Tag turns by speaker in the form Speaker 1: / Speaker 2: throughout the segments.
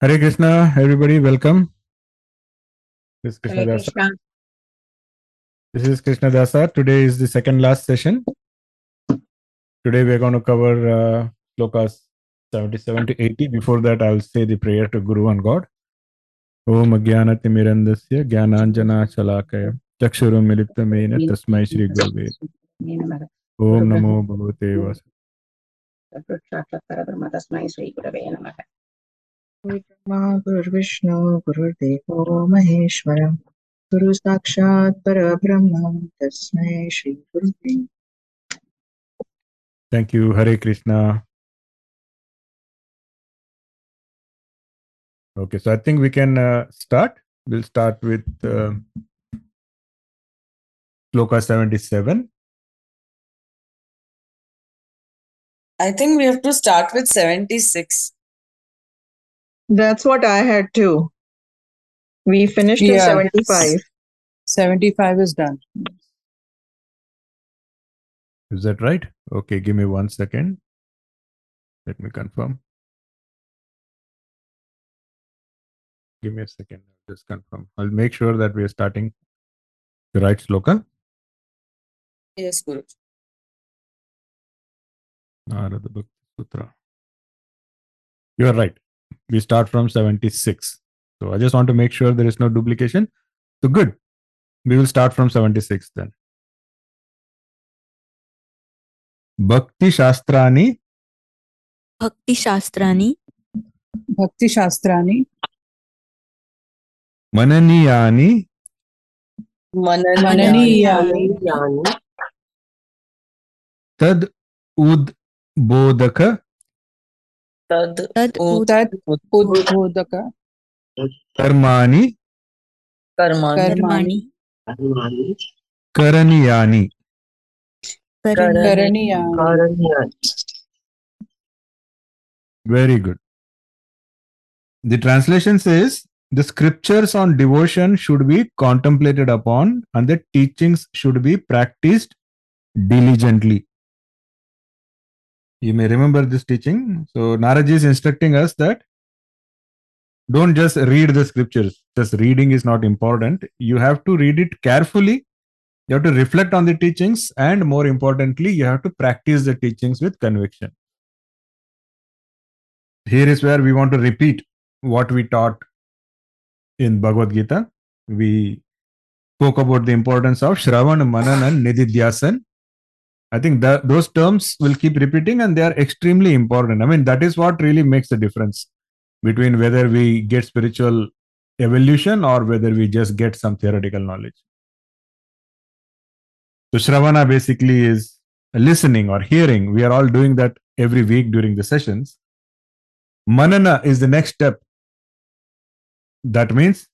Speaker 1: Hare Krishna, everybody, welcome. This is Krishna
Speaker 2: Hare
Speaker 1: Dasa.
Speaker 2: Krishna.
Speaker 1: This is Krishna Dasa. Today is the second last session. Today we are going to cover uh, slokas 77 to 80. Before that, I will say the prayer to Guru and God. Om Agyanati Mirandasya Gyananjana Shalakaya Chakshuru Milittamena Tasmai Shri Gurve
Speaker 2: नमः
Speaker 1: Om Namo Bhagavate Vasa.
Speaker 2: साक्षात् परब्रह्म तस्मै श्रीगुरवे नमः
Speaker 3: गुरुर्ब्रह्मा गुरुर्विष्णु गुरुर्देवो महेश्वर गुरु साक्षात् परब्रह्म तस्मै श्रीगुरुवे
Speaker 1: Thank you. Hare Krishna. Okay, so I think we can uh, start. We'll start with uh, Sloka 77.
Speaker 4: I think we have to start with 76.
Speaker 3: That's what I had too. We finished in
Speaker 4: Yeah.
Speaker 3: 75.
Speaker 4: 75 is done.
Speaker 1: Is that right? Okay, give me one second. Let me confirm. Give me a second. I'll just confirm. I'll make sure that we are starting the right sloka.
Speaker 4: Yes, Guru.
Speaker 1: Narada Bhakti Sutra. You are right. We start from 76. So I just want to make sure there is no duplication. So good. We will start from 76 then. Bhakti Shastrani
Speaker 5: भक्तिशास्त्राणि
Speaker 4: Bhakti Shastrani.
Speaker 1: Mananiyani
Speaker 4: Mananiyani.
Speaker 1: Tad Udbodhaka
Speaker 4: Tad
Speaker 5: तद् उत्-
Speaker 4: Tad
Speaker 5: कर्माणि करणीयानि
Speaker 1: Very good. The translation says the scriptures on devotion should be contemplated upon and the teachings should be practiced diligently. You may remember this teaching. So, Naradji is instructing us that don't just read the scriptures, just reading is not important. You have to read it carefully. You have to reflect on the teachings, and more importantly, you have to practice the teachings with conviction here is where we want to repeat what we taught in Bhagavad Gita. We spoke about the importance of Shravan, Manan, and Nididhyasan. I think that those terms will keep repeating and they are extremely important. I mean, that is what really makes the difference between whether we get spiritual evolution or whether we just get some theoretical knowledge. So, Shravana basically is listening or hearing. We are all doing that every week during the sessions. Manana is the next step. That means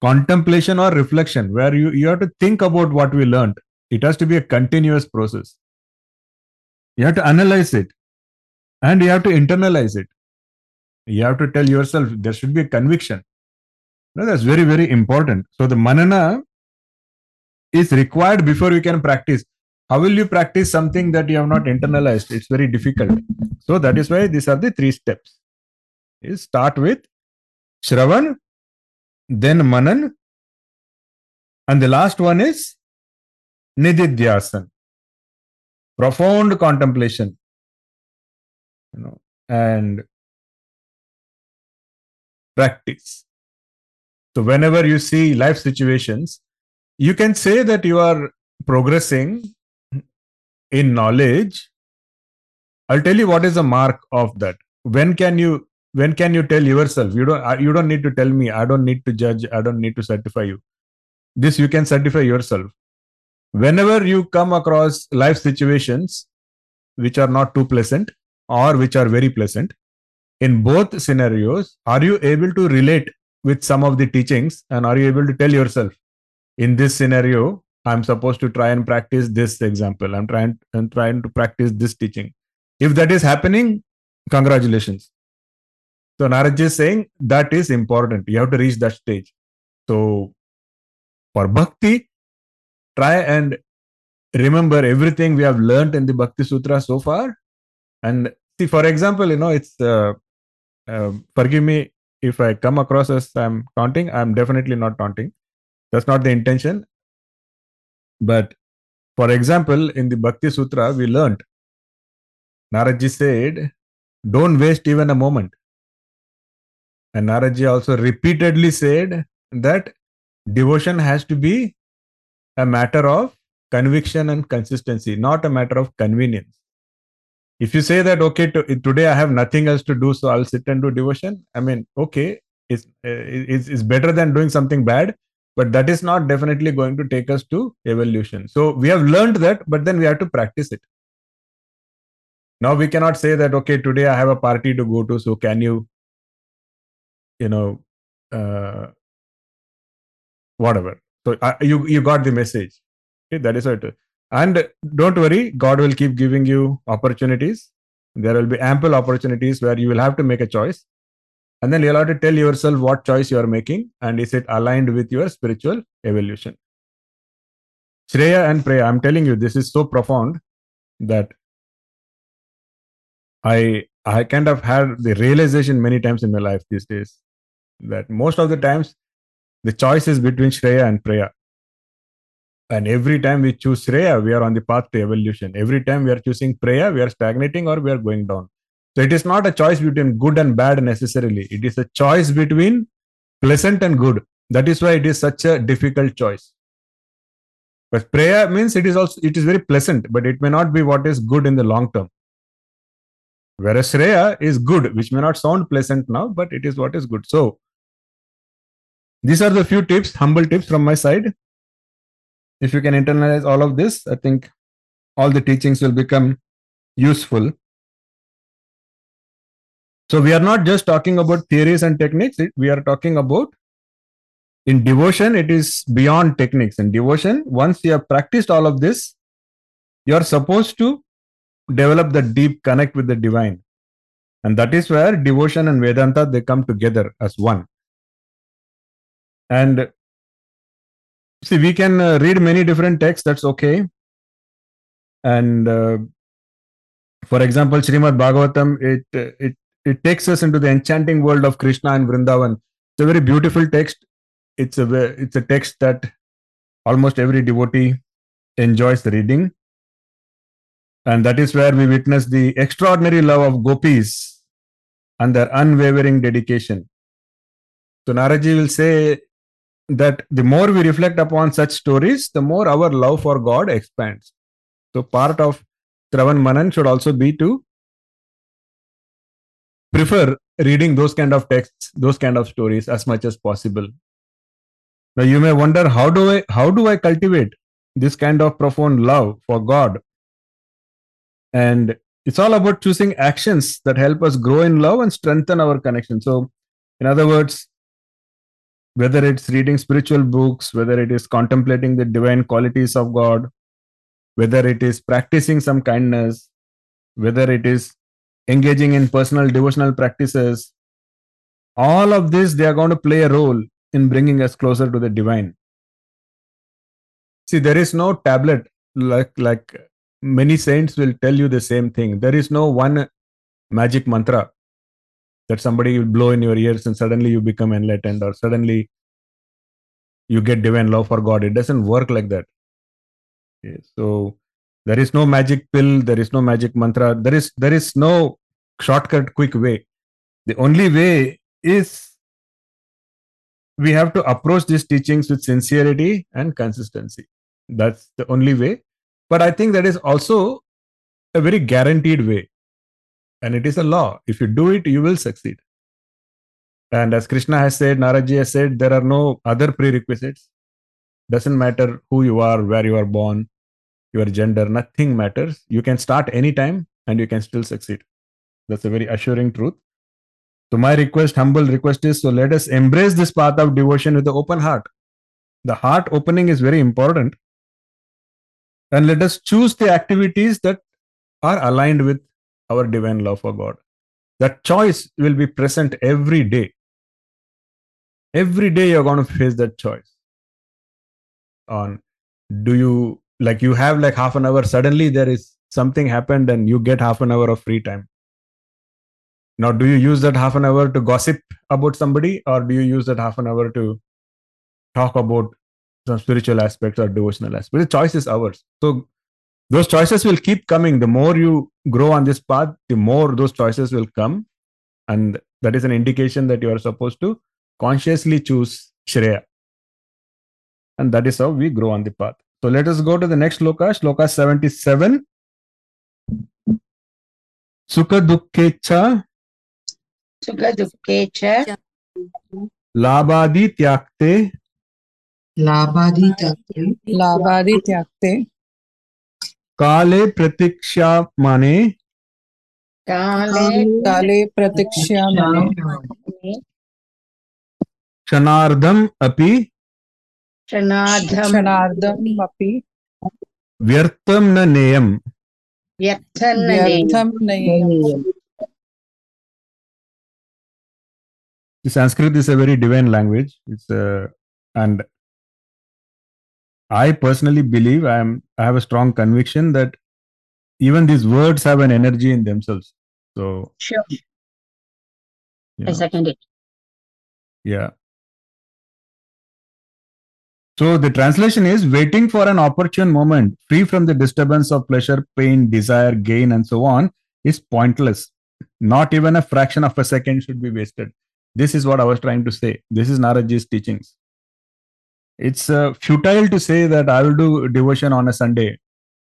Speaker 1: contemplation or reflection, where you, you have to think about what we learned. It has to be a continuous process. You have to analyze it and you have to internalize it. You have to tell yourself there should be a conviction. No, that's very, very important. So the manana is required before you can practice. How will you practice something that you have not internalized? It's very difficult. So that is why these are the three steps. Is start with Shravan, then Manan, and the last one is Nididhyasan. Profound contemplation. You know, and practice. So whenever you see life situations, you can say that you are progressing in knowledge i'll tell you what is the mark of that when can you when can you tell yourself you don't you don't need to tell me i don't need to judge i don't need to certify you this you can certify yourself whenever you come across life situations which are not too pleasant or which are very pleasant in both scenarios are you able to relate with some of the teachings and are you able to tell yourself in this scenario i'm supposed to try and practice this example. I'm trying i'm trying to practice this teaching. If that is happening congratulations. So naraj is saying that is important. You have to reach that stage. So for bhakti try and remember everything we have learned in the bhakti sutra so far and see for example you know it's uh, uh, forgive me if I come across as I'm taunting, I'm definitely not taunting. That's not the intention. But for example, in the Bhakti Sutra, we learned Naradji said, Don't waste even a moment. And Naradji also repeatedly said that devotion has to be a matter of conviction and consistency, not a matter of convenience. If you say that, okay, to, today I have nothing else to do, so I'll sit and do devotion, I mean, okay, it's, it's, it's better than doing something bad, but that is not definitely going to take us to evolution. So we have learned that, but then we have to practice it. Now we cannot say that, okay, today I have a party to go to, so can you, you know, uh, whatever. So uh, you you got the message. Okay, that is it. And don't worry, God will keep giving you opportunities. There will be ample opportunities where you will have to make a choice. And then you'll have to tell yourself what choice you are making and is it aligned with your spiritual evolution. Shreya and Preya, I'm telling you, this is so profound that I I kind of had the realization many times in my life these days that most of the times the choice is between Shreya and Preya. And every time we choose Shreya, we are on the path to evolution. Every time we are choosing Preya, we are stagnating or we are going down. So it is not a choice between good and bad necessarily. It is a choice between pleasant and good. That is why it is such a difficult choice. But Preya means it is also it is very pleasant, but it may not be what is good in the long term. Whereas Shreya is good, which may not sound pleasant now, but it is what is good. So these are the few tips, humble tips from my side. If you can internalize all of this, I think all the teachings will become useful. So we are not just talking about theories and techniques, we are talking about in devotion, it is beyond techniques. In devotion, once you have practiced all of this, you are supposed to develop the deep connect with the divine. And that is where devotion and Vedanta they come together as one. And see, we can uh, read many different texts, that's okay. And uh, for example, Srimad Bhagavatam, it, it, it takes us into the enchanting world of Krishna and Vrindavan. It's a very beautiful text. It's a, it's a text that almost every devotee enjoys reading. And that is where we witness the extraordinary love of gopis and their unwavering dedication. So Naradji will say that the more we reflect upon such stories, the more our love for God expands. So part of Shravan Manan should also be to prefer reading those kind of texts, those kind of stories as much as possible. Now you may wonder how do I how do I cultivate this kind of profound love for God? And it's all about choosing actions that help us grow in love and strengthen our connection. So, in other words, whether it's reading spiritual books, whether it is contemplating the divine qualities of God, whether it is practicing some kindness, whether it is engaging in personal devotional practices, all of this they are going to play a role in bringing us closer to the divine. See, there is no tablet like like many saints will tell you the same thing. There is no one magic mantra that somebody will blow in your ears and suddenly you become enlightened or suddenly you get divine love for God. It doesn't work like that. Okay, so there is no magic pill, there is no magic mantra, there is there is no shortcut, quick way. The only way is we have to approach these teachings with sincerity and consistency. That's the only way. But I think that is also a very guaranteed way and it is a law. If you do it, you will succeed. And as Krishna has said, Naradji has said, there are no other prerequisites. Doesn't matter who you are, where you are born, your gender, nothing matters. You can start anytime and you can still succeed. That's a very assuring truth. So, my request, humble request is so let us embrace this path of devotion with the open heart. The heart opening is very important. And let us choose the activities that are aligned with our divine love for God. That choice will be present every day. Every day you're going to face that choice. On do you like you have like half an hour, suddenly there is something happened and you get half an hour of free time. Now, do you use that half an hour to gossip about somebody, or do you use that half an hour to talk about some spiritual aspects or devotional aspects? The choice is ours. So, those choices will keep coming. The more you grow on this path the more those choices will come. And that is an indication that you are supposed to consciously choose shreya. And that is how we grow on the path. So let us go to the next lokas. Lokas 77 sukha
Speaker 2: dukkhecha sukha dukkhecha
Speaker 1: labadi tyakte.
Speaker 3: Labadi tyakte.
Speaker 4: Labadi tyakte.
Speaker 1: काले प्रतीक्षा माने।
Speaker 2: काले
Speaker 4: काले
Speaker 1: प्रतीक्षा माने।
Speaker 2: क्षणार्धम
Speaker 4: अपि। क्षणार्धम
Speaker 1: अपि। व्यर्थम न
Speaker 2: नेयम।
Speaker 4: व्यर्थम व्यर्थम
Speaker 1: नेयम। Sanskrit is a very divine language. It's uh, and I personally believe I am I have a strong conviction that even these words have an energy in themselves. So
Speaker 2: Sure,
Speaker 1: you
Speaker 2: I second it.
Speaker 1: yeah. So the translation is waiting for an opportune moment, free from the disturbance of pleasure, pain, desire, gain, and so on, is pointless. Not even a fraction of a second should be wasted. This is what I was trying to say. This is Naradji's teachings. It's uh, futile to say that I will do devotion on a Sunday.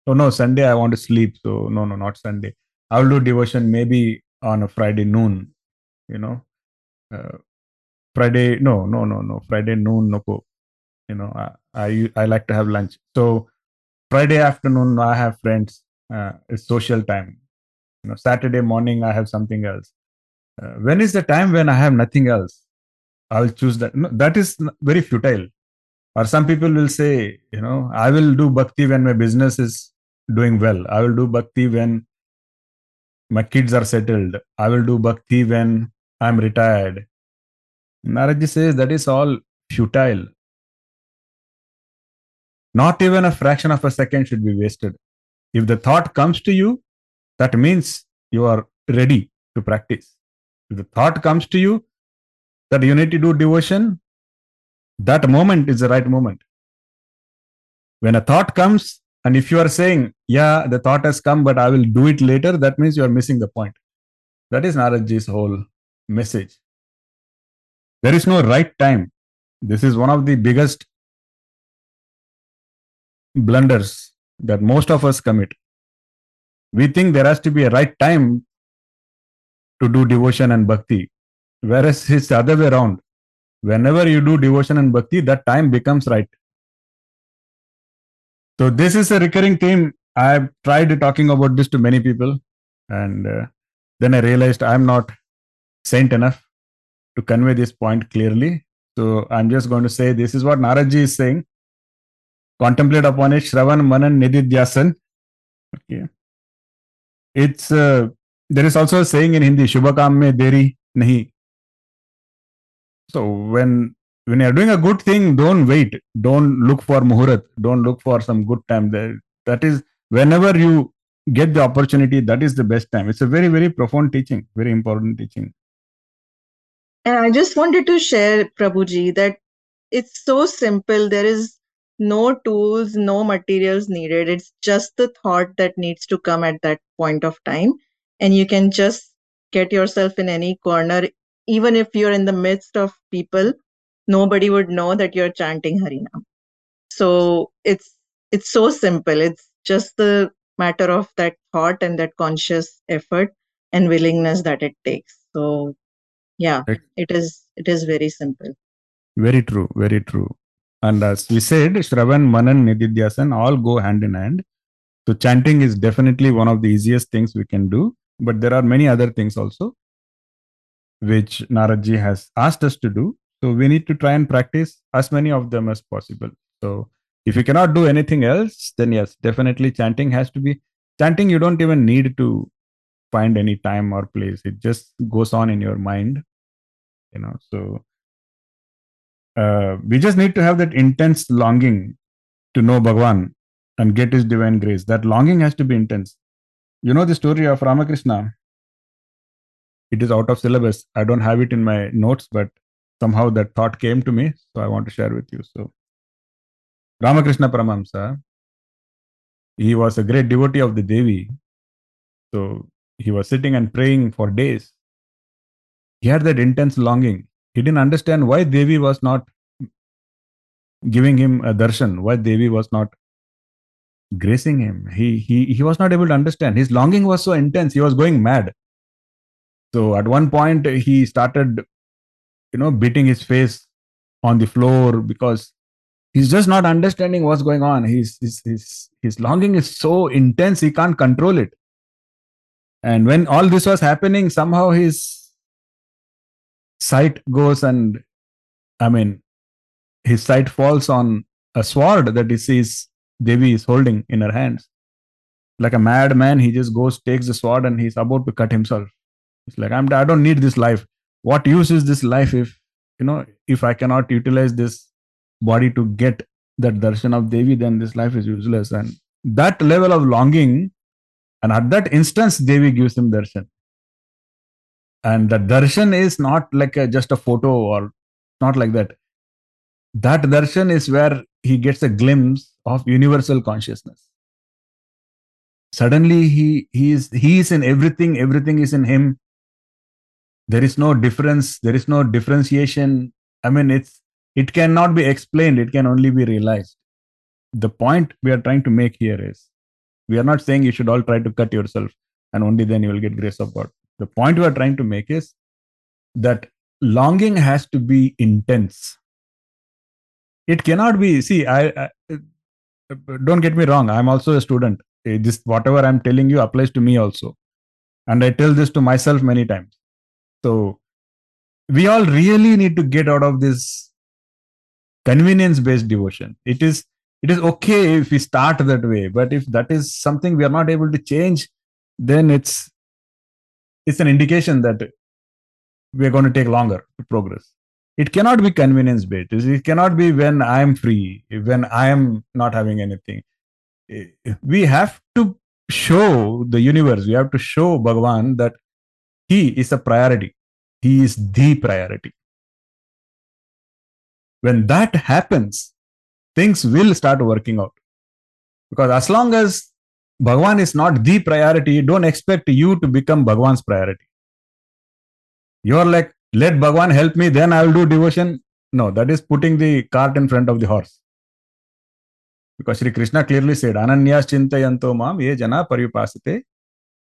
Speaker 1: Oh no, Sunday I want to sleep. So no, no, not Sunday. I will do devotion maybe on a Friday noon. You know, uh, Friday. No, no, no, no. Friday noon. No. You know, I, I I like to have lunch. So Friday afternoon I have friends. Uh, it's social time. You know, Saturday morning I have something else. Uh, when is the time when I have nothing else? I'll choose that. No, that is very futile. Or some people will say, you know, I will do bhakti when my business is doing well. I will do bhakti when my kids are settled. I will do bhakti when I'm retired. Naradji says that is all futile. Not even a fraction of a second should be wasted. If the thought comes to you, that means you are ready to practice. If the thought comes to you that you need to do devotion, that moment is the right moment. When a thought comes, and if you are saying, Yeah, the thought has come, but I will do it later, that means you are missing the point. That is Naradji's whole message. There is no right time. This is one of the biggest blunders that most of us commit. We think there has to be a right time to do devotion and bhakti, whereas it's the other way around. Whenever you do devotion and bhakti, that time becomes right. So, this is a recurring theme. I've tried talking about this to many people, and uh, then I realized I'm not saint enough to convey this point clearly. So, I'm just going to say this is what Naradji is saying contemplate upon it shravan manan nididhyasan okay it's uh, there is also a saying in hindi shubhakam mein deri nahi so when when you're doing a good thing don't wait don't look for muhurat don't look for some good time there that is whenever you get the opportunity that is the best time it's a very very profound teaching very important teaching
Speaker 3: And I just wanted to share, Prabhuji, that it's so simple. There is no tools, no materials needed. It's just the thought that needs to come at that point of time. And you can just get yourself in any corner, even if you're in the midst of people, nobody would know that you're chanting Harinam. So it's it's so simple. It's just the matter of that thought and that conscious effort and willingness that it takes. So yeah,
Speaker 1: Right.
Speaker 3: it is it is very simple.
Speaker 1: Very true, very true. And as we said, Shravan, Manan, Nididhyasan all go hand in hand. So chanting is definitely one of the easiest things we can do. But there are many other things also which Naradji has asked us to do. So we need to try and practice as many of them as possible. So if you cannot do anything else, then yes, definitely chanting has to be chanting. You don't even need to find any time or place. It just goes on in your mind. You know, so uh, we just need to have that intense longing to know Bhagwan and get his divine grace. That longing has to be intense. You know the story of Ramakrishna. It is out of syllabus. I don't have it in my notes, but somehow that thought came to me, so I want to share with you. So, Ramakrishna Paramahamsa, he was a great devotee of the Devi. So, he was sitting and praying for days. He had that intense longing. He didn't understand why Devi was not giving him a darshan, why Devi was not gracing him. He, he, he was not able to understand. His longing was so intense, he was going mad. So at one point, he started, you know, beating his face on the floor because he's just not understanding what's going on. His, his, his, his longing is so intense, he can't control it. And when all this was happening, somehow his sight goes and, I mean, his sight falls on a sword that he sees Devi is holding in her hands. Like a madman, he just goes, takes the sword, and he's about to cut himself. It's like, I'm, I don't need this life. What use is this life if, you know, if I cannot utilize this body to get that darshan of Devi, then this life is useless. And that level of longing, and at that instance, Devi gives him darshan. And the darshan is not like a, just a photo or not like that. That darshan is where he gets a glimpse of universal consciousness. Suddenly, he, he, is, he is in everything, everything is in him. There is no difference, there is no differentiation. I mean, it's it cannot be explained, it can only be realized. The point we are trying to make here is we are not saying you should all try to cut yourself and only then you will get grace of God. The point we are trying to make is that longing has to be intense. It cannot be, see, I, I don't get me wrong, I'm also a student. This whatever I'm telling you applies to me also. And I tell this to myself many times. So we all really need to get out of this convenience based devotion. It is it is okay if we start that way, but if that is something we are not able to change, then it's it's an indication that we are going to take longer to progress. It cannot be convenience based. It cannot be when I am free, when I am not having anything. Eh, We have to show the universe, we have to show Bhagavan that he is a priority. He is the priority. When that happens, things will start working out. Because as long as Bhagavan is not the priority, don't expect you to become Bhagavan's priority. You're like, let Bhagavan help me, then I will do devotion. No, that is putting the cart in front of the horse. Because Sri Krishna clearly said, Ananyas chintayanto mam ye jana paripasate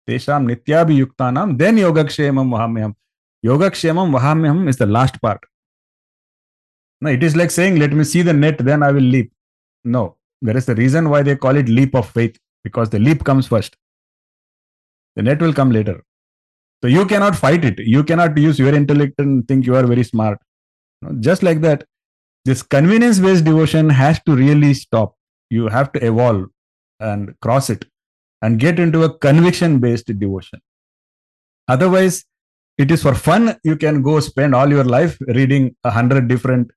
Speaker 1: tesham nityabhiyuktanam then yogakshemam vahamyam. Yogakshemam vahamyam is the last part. No, it is like saying, let me see the net, then I will leap. No, there is a reason why they call it leap of faith, because the leap comes first. The net will come later. So you cannot fight it. You cannot use your intellect and think you are very smart. Just like that, this convenience based devotion has to really stop. You have to evolve and cross it and get into a conviction based devotion. Otherwise, it is for fun. You can go spend all your life reading a hundred different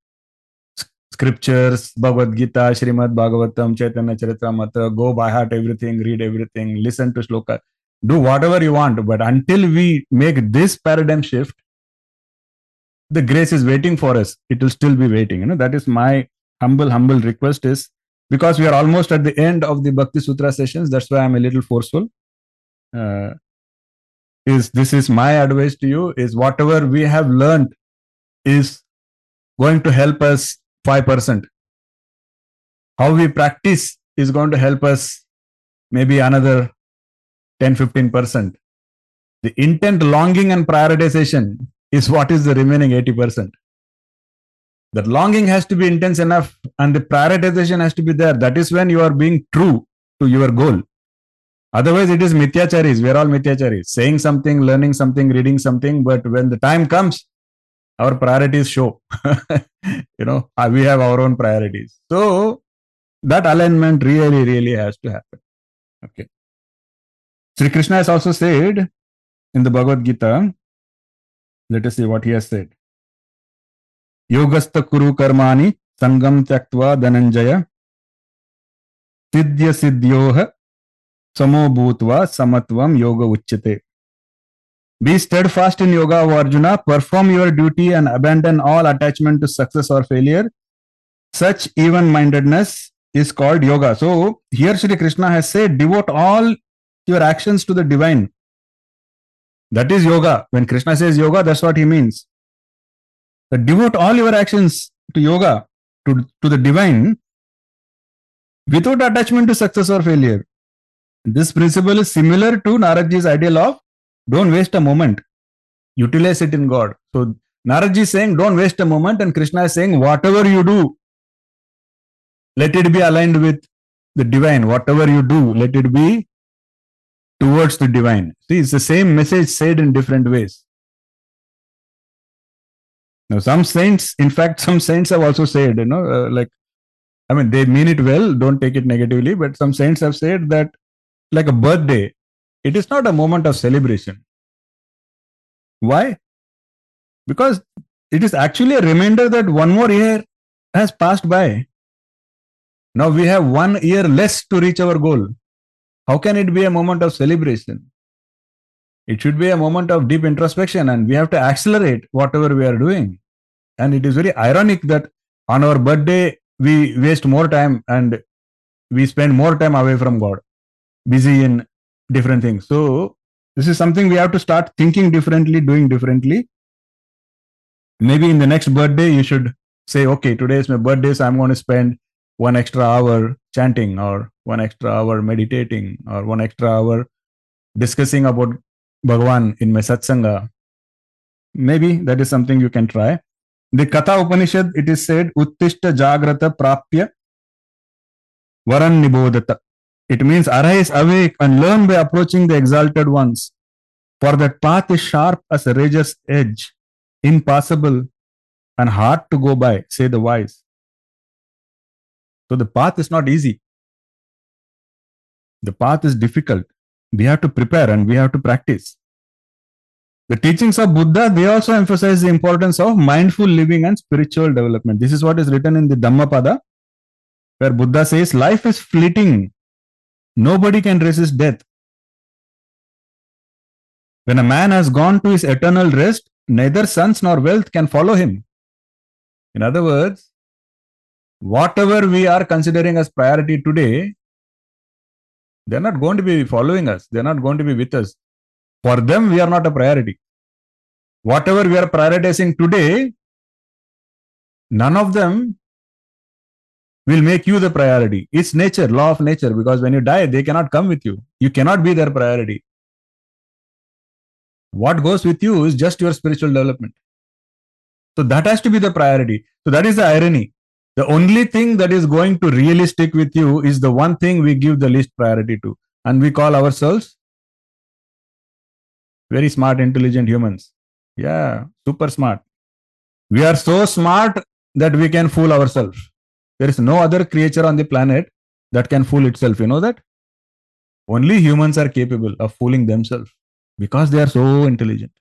Speaker 1: scriptures, Bhagavad Gita, Srimad Bhagavatam, Chaitanya Charitamrita, go by heart everything, read everything, listen to shloka, do whatever you want. But until we make this paradigm shift, the grace is waiting for us. It will still be waiting. You know, that is my humble, humble request is because we are almost at the end of the Bhakti Sutra sessions. That's why I'm a little forceful. Uh, is this is my advice to you is whatever we have learned is going to help us 5% how we practice is going to help us maybe another 10 15% the intent longing and prioritization is what is the remaining 80% that longing has to be intense enough and the prioritization has to be there. That is when you are being true to your goal Otherwise, it is mithyacharis. We are all mithyacharis, saying something, learning something, reading something. But when the time comes, our priorities show. you know, uh, we have our own priorities. So that alignment really, really has to happen. Okay. Sri Krishna has also said in the Bhagavad Gita, let us see what he has said. Yogastha kuru karmani sangam tyaktva dhananjaya siddhya siddhyoha समो भूत्वा समत्वम योग उच्यते Be steadfast in yoga, O Arjuna. Perform your duty and abandon all attachment to success or failure. Such even mindedness is called yoga. So, here Sri Krishna has said, devote all your actions to the divine. That is yoga. When Krishna says yoga, that's what he means. That devote all your actions to yoga, to, to the divine, without attachment to success or failure. This principle is similar to Naradji's ideal of don't waste a moment, utilize it in God. So Naradji is saying don't waste a moment, and Krishna is saying whatever you do, let it be aligned with the divine. Whatever you do, let it be towards the divine. See, it's the same message said in different ways. Now, some saints, in fact, some saints have also said, you know, uh, like, I mean, they mean it well, don't take it negatively, but some saints have said that, like a birthday, it is not a moment of celebration. Why? Because it is actually a reminder that one more year has passed by. Now we have one year less to reach our goal. How can it be a moment of celebration? It should be a moment of deep introspection, and we have to accelerate whatever we are doing. And it is very ironic that on our birthday, we waste more time and we spend more time away from God, busy in different things. So, this is something we have to start thinking differently, doing differently. Maybe in the next birthday, you should say, okay, today is my birthday, so I'm going to spend one extra hour chanting, or one extra hour meditating, or one extra hour discussing about Bhagwan in my satsanga. Maybe that is something you can try. The Katha Upanishad, it is said, Uttishta Jagrata Prapya Varan Nibodata. It means arise, awake, and learn by approaching the exalted ones. For that path is sharp as a razor's edge, impassable and hard to go by, say the wise. So the path is not easy. The path is difficult. We have to prepare and we have to practice. The teachings of Buddha, they also emphasize the importance of mindful living and spiritual development. This is what is written in the Dhammapada, where Buddha says, Life is fleeting. Nobody can resist death. When a man has gone to his eternal rest, neither sons nor wealth can follow him. In other words, whatever we are considering as priority today, they're not going to be following us. They're not going to be with us. For them, we are not a priority. Whatever we are prioritizing today, none of them will make you the priority. It's nature, law of nature, because when you die, they cannot come with you. You cannot be their priority. What goes with you is just your spiritual development. So that has to be the priority. So that is the irony. The only thing that is going to really stick with you is the one thing we give the least priority to. And we call ourselves very smart, intelligent humans. Yeah, super smart. We are so smart that we can fool ourselves. There is no other creature on the planet that can fool itself. You know that? Only humans are capable of fooling themselves because they are so intelligent.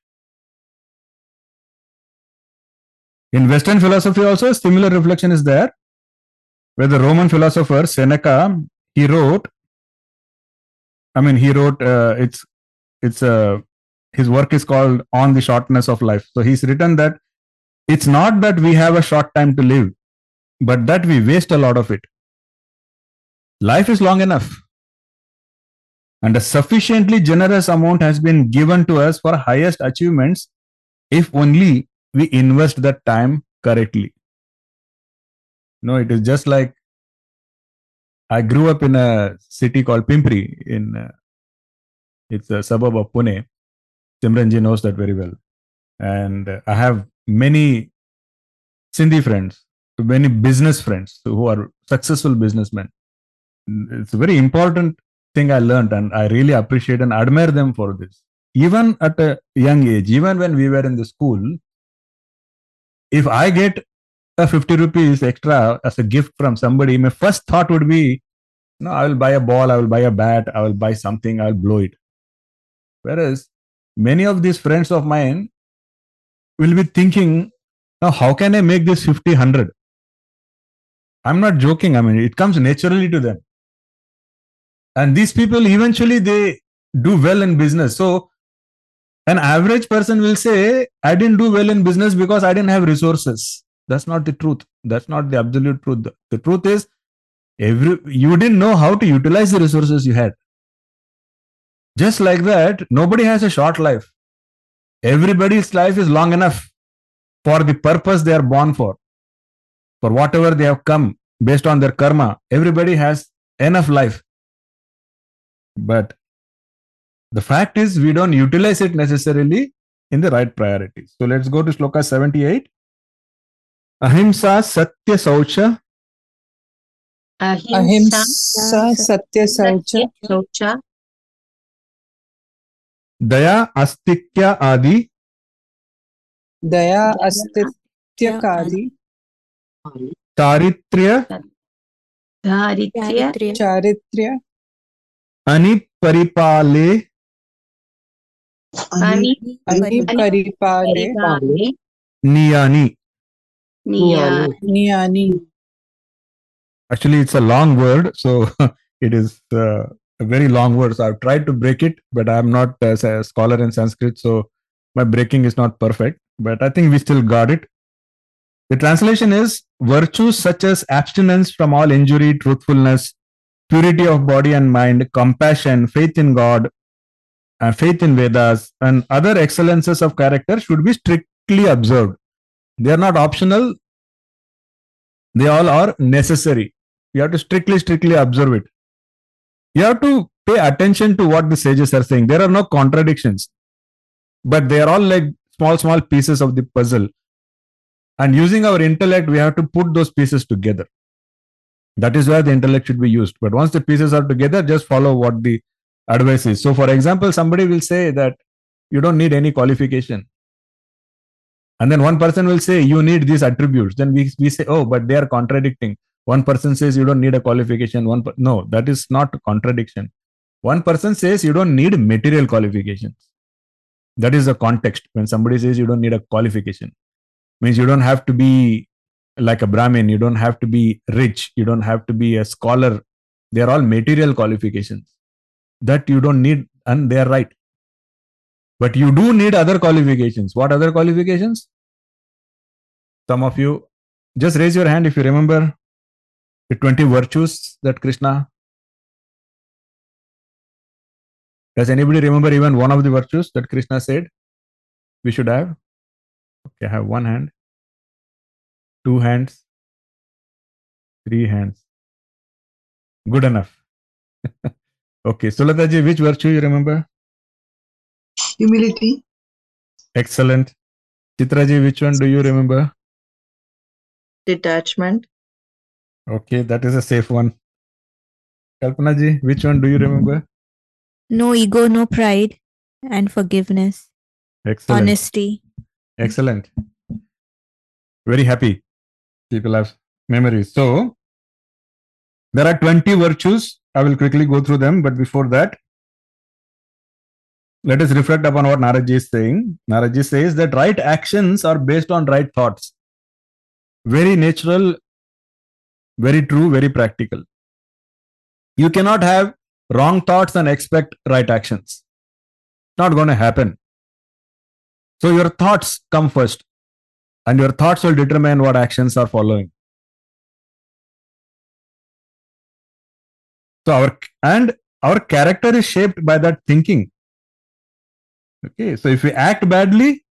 Speaker 1: In Western philosophy, also, a similar reflection is there, where the Roman philosopher Seneca he wrote. I mean, he wrote. Uh, it's it's uh, his work is called On the Shortness of Life. So he's written that it's not that we have a short time to live, but that we waste a lot of it. Life is long enough. And a sufficiently generous amount has been given to us for highest achievements if only we invest that time correctly. No, it is just like I grew up in a city called Pimpri in uh, it's a suburb of Pune. Simranji knows that very well. And uh, I have many Sindhi friends, many business friends who are successful businessmen. It's a very important thing I learned, and I really appreciate and admire them for this. Even at a young age, even when we were in the school, if I get a 50 rupees extra as a gift from somebody, my first thought would be, no, I will buy a ball, I will buy a bat, I will buy something, I will blow it. Whereas many of these friends of mine will be thinking, now how can I make this 50, 100? I'm not joking. I mean, it comes naturally to them. And these people eventually they do well in business. So An average person will say, I didn't do well in business because I didn't have resources. That's not the truth. That's not the absolute truth. The truth is, every you didn't know how to utilize the resources you had. Just like that, nobody has a short life. Everybody's life is long enough for the purpose they are born for, for whatever they have come based on their karma. Everybody has enough life. But the fact is, we don't utilize it necessarily in the right priorities. So let's go to sloka 78. Ahimsa Satya Saucha
Speaker 2: ahimsa
Speaker 4: Ahimsa Satya Saucha
Speaker 2: saucha
Speaker 1: Daya Astikya Adi
Speaker 4: Daya Astitya Kadi
Speaker 1: Charitrya
Speaker 2: dharitya
Speaker 4: Charitrya
Speaker 1: Aniparipale
Speaker 2: ani
Speaker 4: Ani Paripale
Speaker 2: paripale
Speaker 1: Niyani.
Speaker 2: niya
Speaker 4: Niyani
Speaker 1: Actually, it's a long word, so it is uh, a very long word. So I've tried to break it, but I'm not a scholar in Sanskrit, so my breaking is not perfect. But I think we still got it. The translation is virtues such as abstinence from all injury, truthfulness, purity of body and mind, compassion, faith in God, and faith in Vedas, and other excellences of character should be strictly observed. They are not optional, they all are necessary. You have to strictly, strictly observe it. You have to pay attention to what the sages are saying. There are no contradictions, but they are all like small, small pieces of the puzzle. And using our intellect, we have to put those pieces together. That is where the intellect should be used. But once the pieces are together, just follow what the advice is. So, for example, somebody will say that you don't need any qualification. And then one person will say you need these attributes. Then we, we say, oh, but they are contradicting. One person says you don't need a qualification. One per- no, that is not contradiction. One person says you don't need material qualifications. That is the context. When somebody says you don't need a qualification, means you don't have to be like a Brahmin, you don't have to be rich, you don't have to be a scholar. They are all material qualifications that you don't need, and they are right. But you do need other qualifications. What other qualifications? Some of you just raise your hand if you remember the 20 virtues that Krishna. Does anybody remember even one of the virtues that Krishna said we should have? Okay, I have one hand, two hands, three hands. Good enough. okay, Sulataji, which virtue you remember?
Speaker 5: humility,
Speaker 1: Excellent. Chitraji, which one do you remember?
Speaker 3: Detachment.
Speaker 1: Okay, that is a safe one. Kalpana ji, which one do you remember?
Speaker 6: No ego, no pride, and forgiveness,
Speaker 1: Excellent.
Speaker 6: honesty.
Speaker 1: Excellent. Very happy. People have memories. So, there are 20 virtues. I will quickly go through them, but before that, let us reflect upon what Naradji is saying. Naradji says that right actions are based on right thoughts. Very natural, very true, very practical. You cannot have wrong thoughts and expect right actions. Not going to happen. So your thoughts come first, and your thoughts will determine what actions are following. So our and our character is shaped by that thinking. Okay, so if we act badly,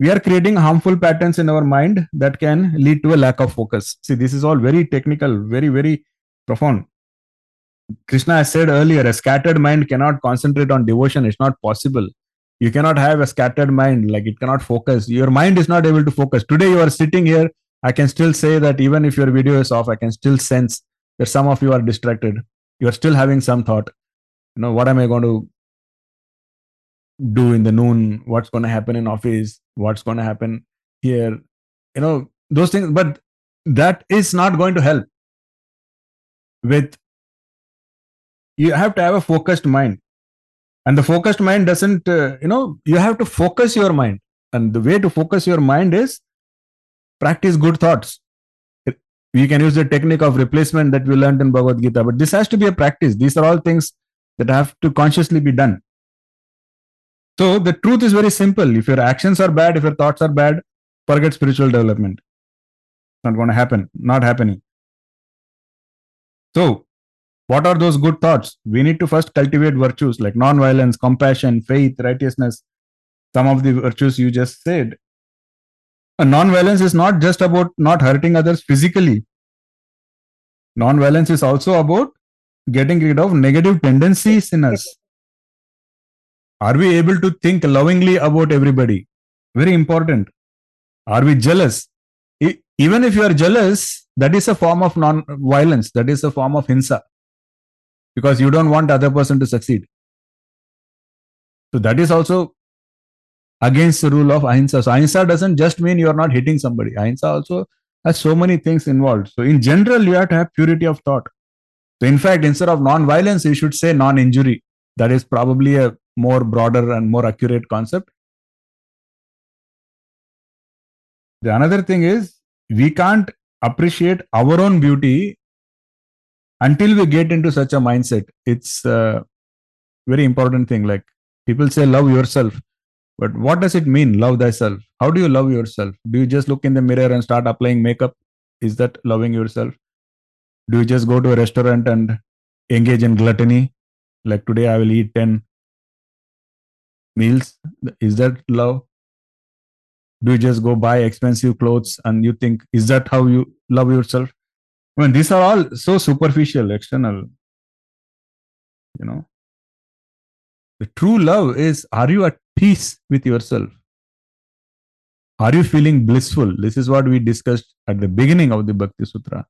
Speaker 1: we are creating harmful patterns in our mind that can lead to a lack of focus. See, this is all very technical, very, very profound. Krishna has said earlier, a scattered mind cannot concentrate on devotion. It's not possible. You cannot have a scattered mind, like it cannot focus. Your mind is not able to focus. Today, you are sitting here. I can still say that even if your video is off, I can still sense that some of you are distracted. You are still having some thought. You know, what am I going to do in the noon? What's going to happen in office? What's going to happen here? You know, those things. But that is not going to help with you have to have a focused mind and the focused mind doesn't uh, you know you have to focus your mind and the way to focus your mind is practice good thoughts we can use the technique of replacement that we learned in bhagavad gita but this has to be a practice these are all things that have to consciously be done So the truth is very simple. If your actions are bad, if your thoughts are bad, forget spiritual development. It's not going to happen. Not happening. So, what are those good thoughts? We need to first cultivate virtues like non-violence, compassion, faith, righteousness. Some of the virtues you just said. And non-violence is not just about not hurting others physically. Non-violence is also about getting rid of negative tendencies in us. Are we able to think lovingly about everybody? Very important. Are we jealous? Even if you are jealous, that is a form of non-violence. That is a form of hinsa. Because you don't want the other person to succeed. So that is also against the rule of ahimsa. So ahimsa doesn't just mean you are not hitting somebody. Ahimsa also has so many things involved. So in general, you have to have purity of thought. So in fact, instead of non-violence, you should say non-injury. That is probably a more broader and more accurate concept. The another thing is we can't appreciate our own beauty until we get into such a mindset. It's a very important thing. Like people say, love yourself. But what does it mean, love thyself? How do you love yourself? Do you just look in the mirror and start applying makeup? Is that loving yourself? Do you just go to a restaurant and engage in gluttony? Like today, I will eat 10 meals. Is that love? Do you just go buy expensive clothes and you think, is that how you love yourself? Mean, these are all so superficial, external. You know, the true love is are you at peace with yourself? Are you feeling blissful? This is what we discussed at the beginning of the Bhakti Sutra.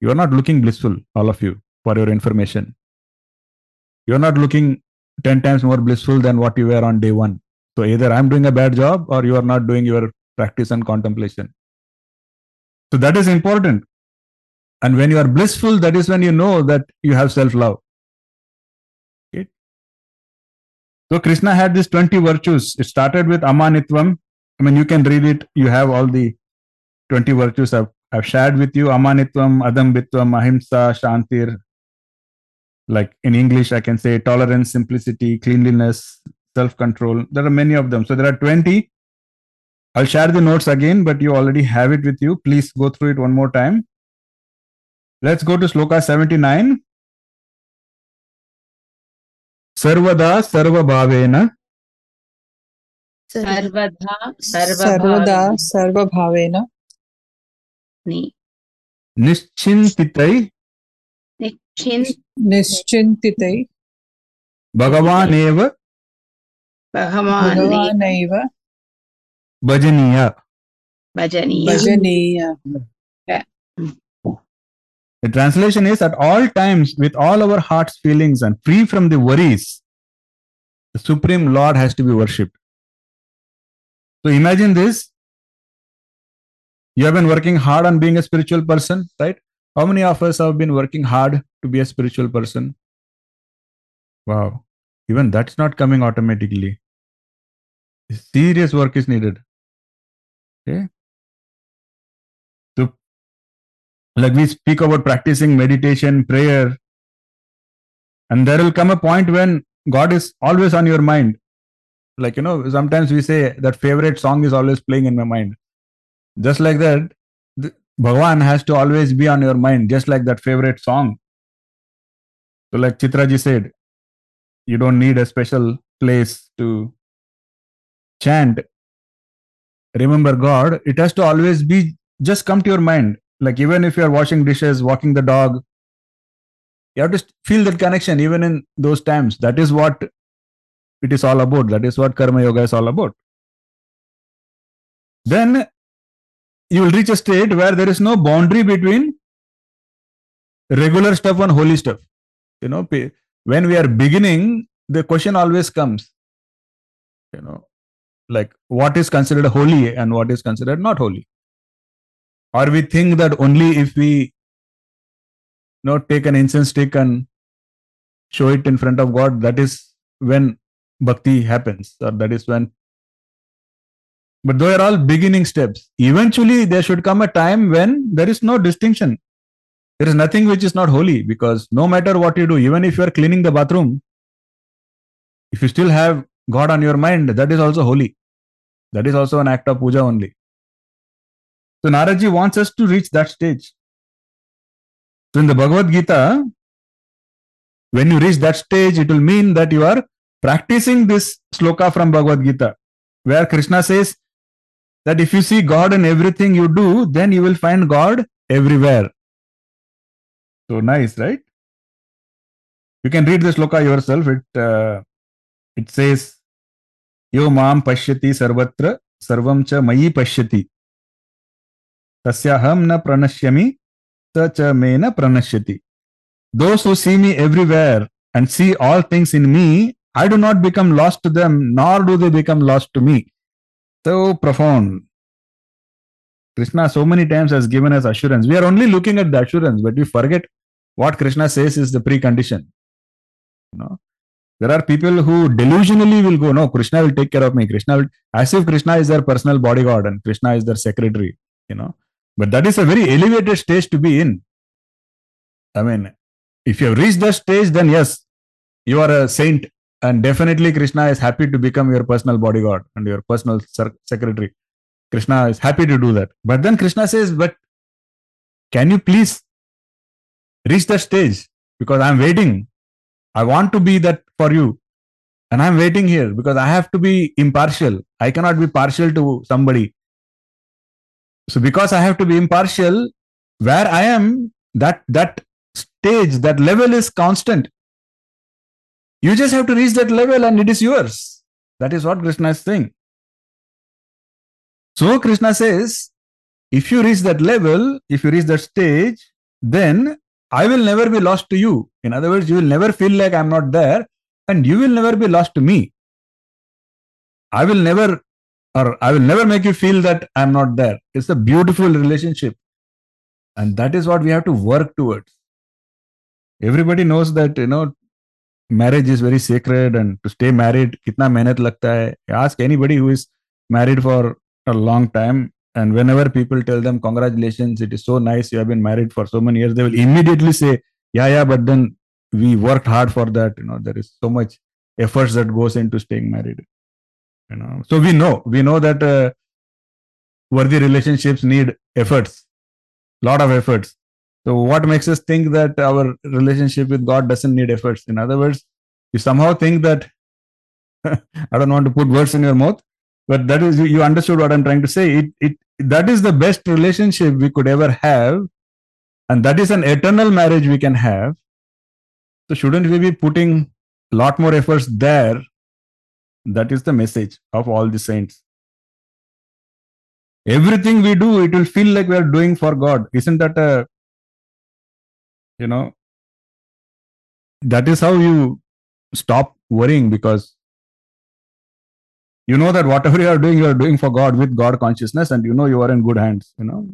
Speaker 1: You are not looking blissful, all of you, for your information. You are not looking 10 times more blissful than what you were on day one. So either I'm doing a bad job or you are not doing your practice and contemplation. So that is important. And when you are blissful, that is when you know that you have self love. So Krishna had these 20 virtues. It started with Amanitvam. I mean, you can read it. You have all the 20 virtues I've, I've shared with you. Amanitvam, Adambitvam, Ahimsa, Shantir. Like in English, I can say tolerance, simplicity, cleanliness, self control. There are many of them. So there are 20. I'll share the notes again, but you already have it with you. Please go through it one more time. Let's go to sloka 79. Sarvada Sarvabhavena. Sarvada
Speaker 2: Sarvada
Speaker 4: Sarvabhavena.
Speaker 1: Bhagavan
Speaker 2: eva.
Speaker 4: Bhagavan
Speaker 1: eva.
Speaker 2: ಭಜನೀಯ
Speaker 4: ಭಜನೀಯ
Speaker 1: The translation is at all times, with all our heart's feelings and free from the worries, the Supreme Lord has to be worshipped. So imagine this. You have been working hard on being a spiritual person, right? How many of us have been working hard to be a spiritual person? Wow. Even that's not coming automatically. Serious work is needed. Okay. So, like we speak about practicing meditation, prayer, and there will come a point when God is always on your mind. Like, you know, sometimes we say that favorite song is always playing in my mind. Just like that, the, Bhagavan has to always be on your mind, just like that favorite song. So, like Chitraji said, you don't need a special place to chant. Remember God, it has to always be just come to your mind. Like, even if you are washing dishes, walking the dog, you have to feel that connection even in those times. That is what it is all about. That is what Karma Yoga is all about. Then you will reach a state where there is no boundary between regular stuff and holy stuff. You know, when we are beginning, the question always comes, you know, like what is considered holy and what is considered not holy. Or we think that only if we you know, take an incense stick and show it in front of God, that is when bhakti happens, or that is when. But those are all beginning steps. Eventually, there should come a time when there is no distinction. There is nothing which is not holy because no matter what you do, even if you are cleaning the bathroom, if you still have God on your mind, that is also holy. That is also an act of puja only. So Naradji wants us to reach that stage. So in the Bhagavad Gita, when you reach that stage, it will mean that you are practicing this sloka from Bhagavad Gita, where Krishna says that if you see God in everything you do, then you will find God everywhere. So nice, right? You can read the sloka yourself. It uh, it says, "Yo mam pashyati sarvatra sarvam cha mayi pashyati tasyaham na pranashyami sa cha me na pranashyati." Those who see me everywhere and see all things in me, I do not become lost to them, nor do they become lost to me. So profound. Krishna so many times has given us assurance. We are only looking at the assurance, but we forget what Krishna says is the precondition. You know, there are people who delusionally will go, no, Krishna will take care of me. Krishna will, as if Krishna is their personal bodyguard and Krishna is their secretary. You know, but that is a very elevated stage to be in. I mean, if you have reached that stage, then yes, you are a saint, and definitely Krishna is happy to become your personal bodyguard and your personal secretary. Krishna is happy to do that. But then Krishna says, But can you please reach that stage? Because I'm waiting. I want to be that for you. And I'm waiting here because I have to be impartial. I cannot be partial to somebody. So because I have to be impartial, where I am, that that stage, that level is constant. You just have to reach that level and it is yours. That is what Krishna is saying. So Krishna says, if you reach that level, if you reach that stage, then I will never be lost to you. In other words, you will never feel like I'm not there, and you will never be lost to me. I will never, or I will never make you feel that I'm not there. It's a beautiful relationship. And that is what we have to work towards. Everybody knows that, you know, marriage is very sacred and to stay married, kitna mehnat lagta hai. Ask anybody who is married for a long time and whenever people tell them congratulations it is so nice you have been married for so many years they will immediately say yeah yeah but then we worked hard for that you know there is so much efforts that goes into staying married. You know so we know we know that uh, worthy relationships need efforts lot of efforts. So what makes us think that our relationship with god doesn't need efforts? In other words you somehow think that i don't want to put words in your mouth but that is you understood what i'm trying to say. It, it that is the best relationship we could ever have. And that is an eternal marriage we can have. So shouldn't we be putting a lot more efforts there? That is the message of all the saints. Everything we do it will feel like we are doing for god. Isn't that a you know that is how you stop worrying because you know that whatever you are doing you are doing for god with god consciousness and you know you are in good hands you know.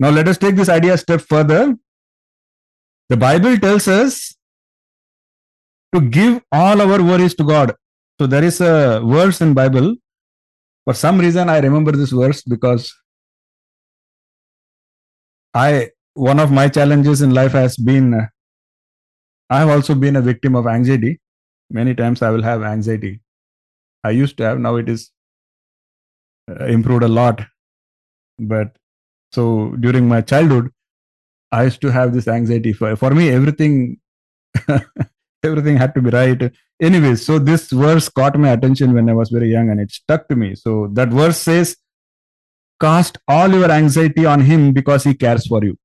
Speaker 1: Now let us take this idea a step further. The bible tells us to give all our worries to god. So there is a verse in bible. For some reason i remember this verse because i one of my challenges in life has been i have also been a victim of anxiety. Many times i will have anxiety I used to have. Now it is uh, improved a lot. But so during my childhood, I used to have this anxiety. For, for me, everything everything had to be right. Anyways, so this verse caught my attention when I was very young and it stuck to me. So that verse says, Cast all your anxiety on him because he cares for you.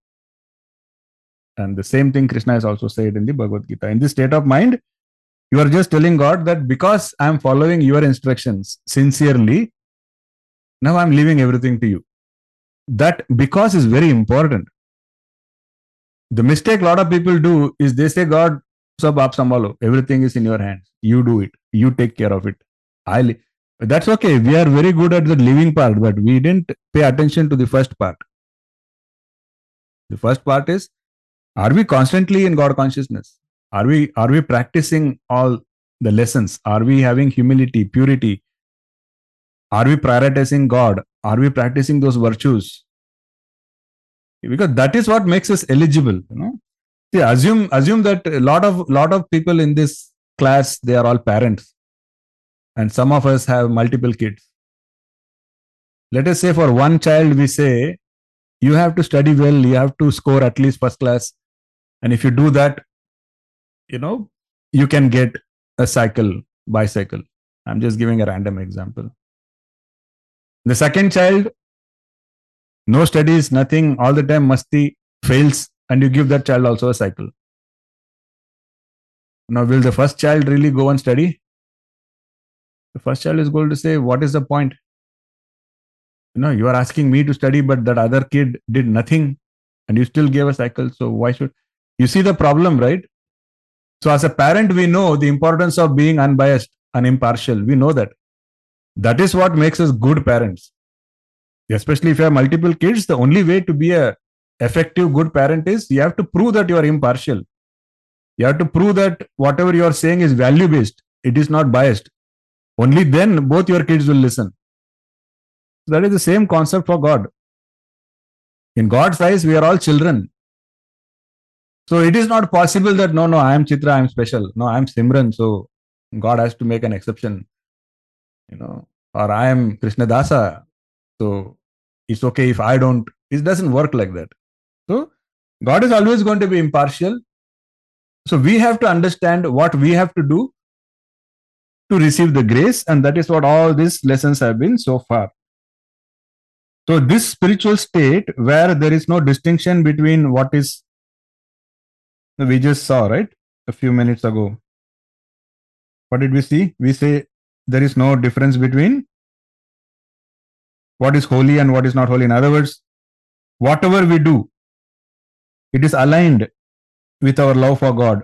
Speaker 1: And the same thing Krishna has also said in the Bhagavad Gita. In this state of mind, you are just telling God that because I am following your instructions sincerely, now I'm leaving everything to you. That because is very important. The mistake a lot of people do is they say, God, sab. Everything is in your hands. You do it. You take care of it. I that's okay. We are very good at the living part, but we didn't pay attention to the first part. The first part is, are we constantly in God consciousness? Are we are we practicing all the lessons? Are we having humility purity? Are we prioritizing god? Are we practicing those virtues? Because that is what makes us eligible you know. See assume assume that a lot of lot of people in this class they are all parents. And some of us have multiple kids. Let us say for one child, we say, you have to study well, you have to score at least first class. And if you do that, you know, you can get a cycle, bicycle. I'm just giving a random example. The second child, no studies, nothing, all the time musti, fails, and you give that child also a cycle. Now, will the first child really go and study? The first child is going to say, What is the point? You know, you are asking me to study, but that other kid did nothing and you still gave a cycle. So, why should you see the problem, right? So, as a parent, we know the importance of being unbiased and impartial. We know that. That is what makes us good parents. Especially if you have multiple kids, the only way to be a effective good parent is you have to prove that you are impartial. You have to prove that whatever you are saying is value based. It is not biased. Only then both your kids will listen. That is the same concept for God. In God's eyes, we are all children. So it is not possible that no, no, I am Chitra, I am special. No, I am Simran. So God has to make an exception. You know, or I am Krishna Dasa. So it's okay if I don't. It doesn't work like that. So God is always going to be impartial. So we have to understand what we have to do to receive the grace, and that is what all these lessons have been so far. So, this spiritual state where there is no distinction between what is we just saw, right? A few minutes ago. What did we see? We say there is no difference between what is holy and what is not holy. In other words, whatever we do, it is aligned with our love for God.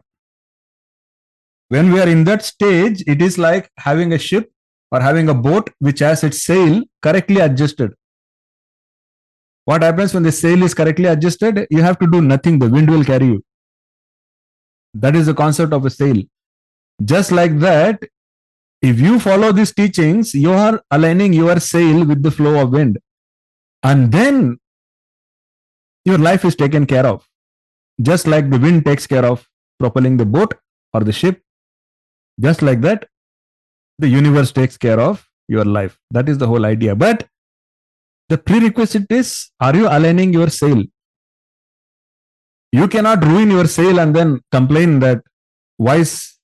Speaker 1: When we are in that stage, it is like having a ship or having a boat which has its sail correctly adjusted. What happens when the sail is correctly adjusted? You have to do nothing, the wind will carry you. That is the concept of a sail. Just like that, if you follow these teachings, you are aligning your sail with the flow of wind. And then your life is taken care of. Just like the wind takes care of propelling the boat or the ship, just like that, the universe takes care of your life. That is the whole idea. But the prerequisite is are you aligning your sail? You cannot ruin your sail and then complain that why is